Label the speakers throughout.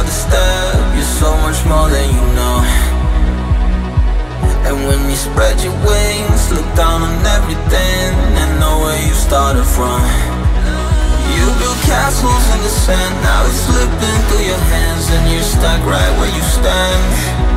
Speaker 1: another step You're so much more than you know. And when you spread your wings Look down on everything And know where you started from. You built castles in the sand. Now it's slipping through your hands And you're stuck right where you stand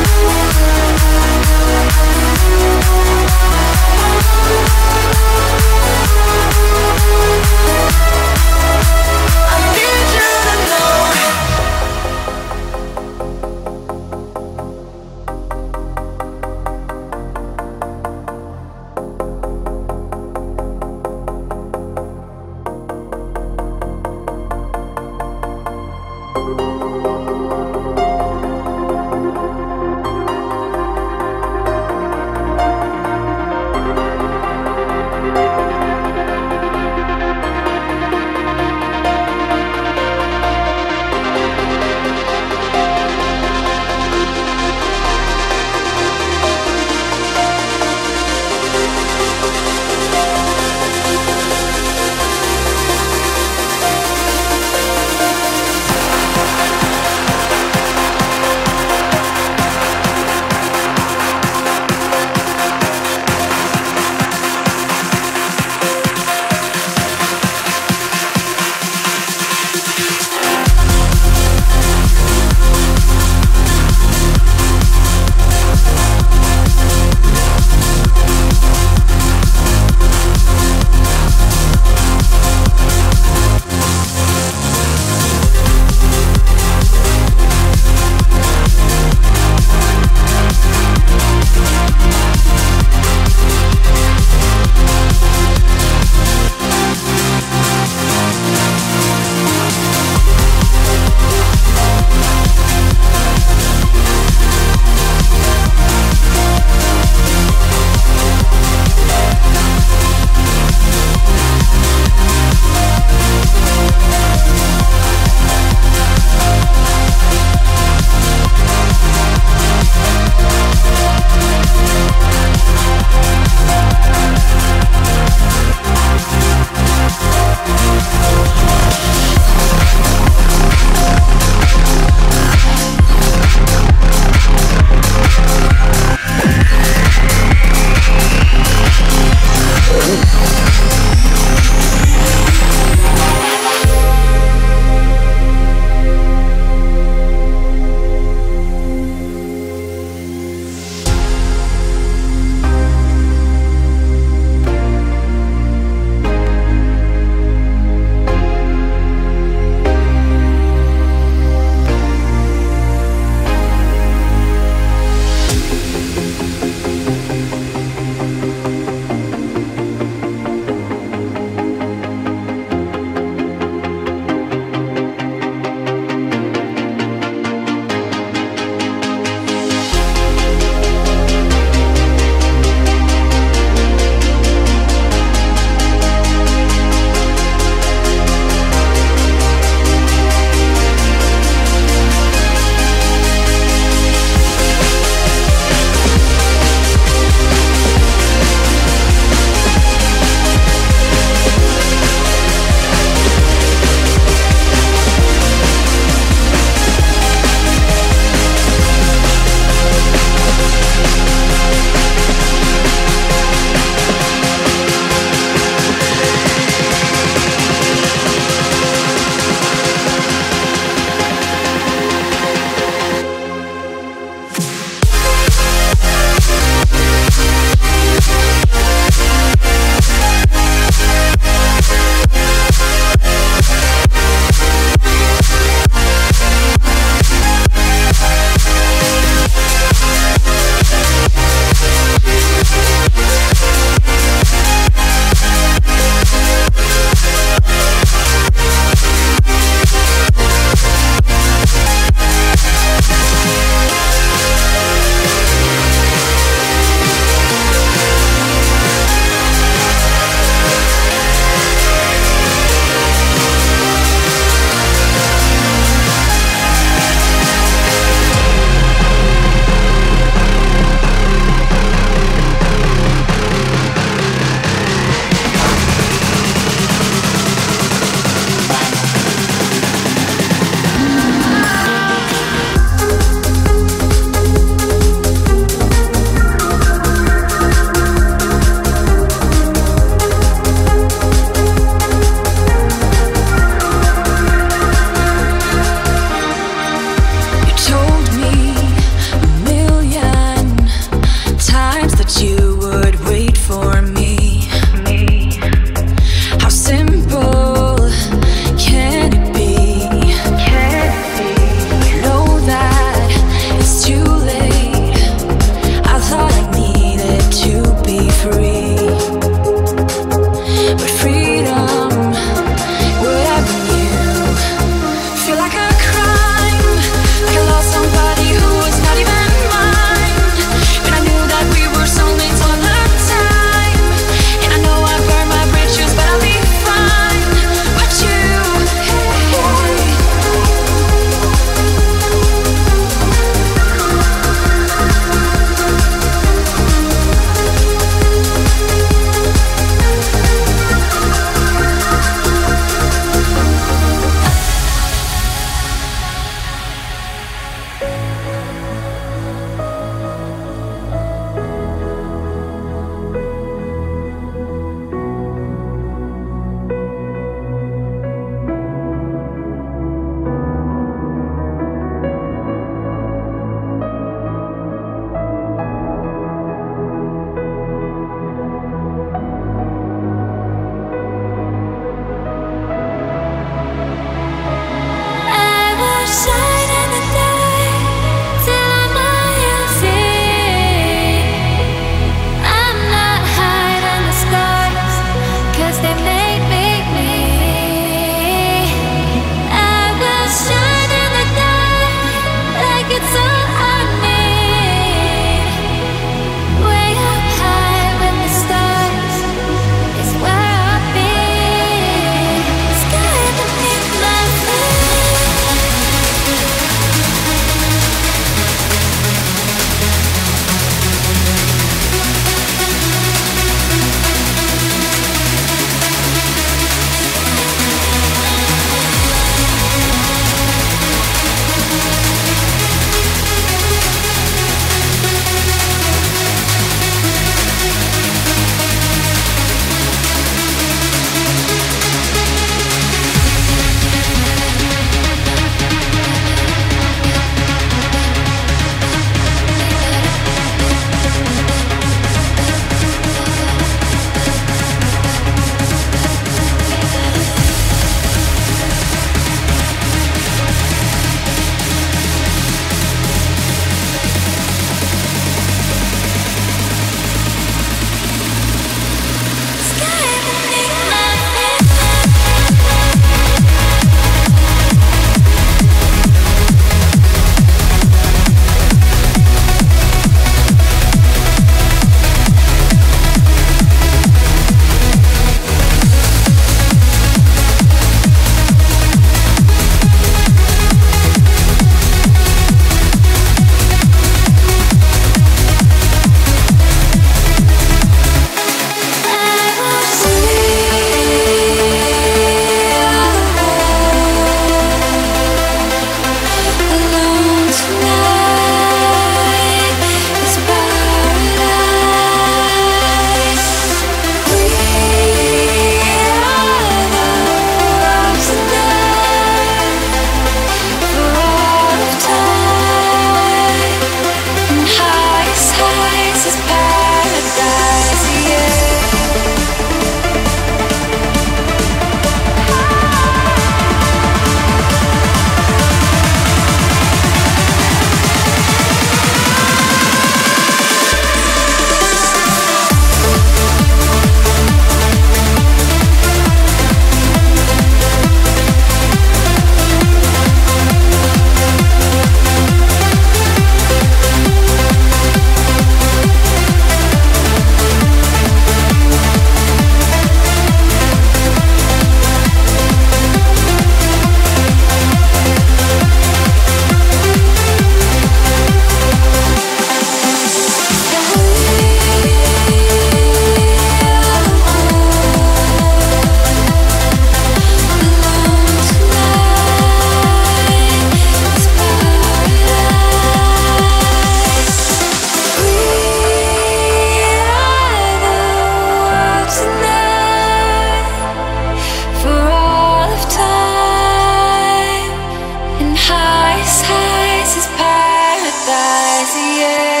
Speaker 2: it.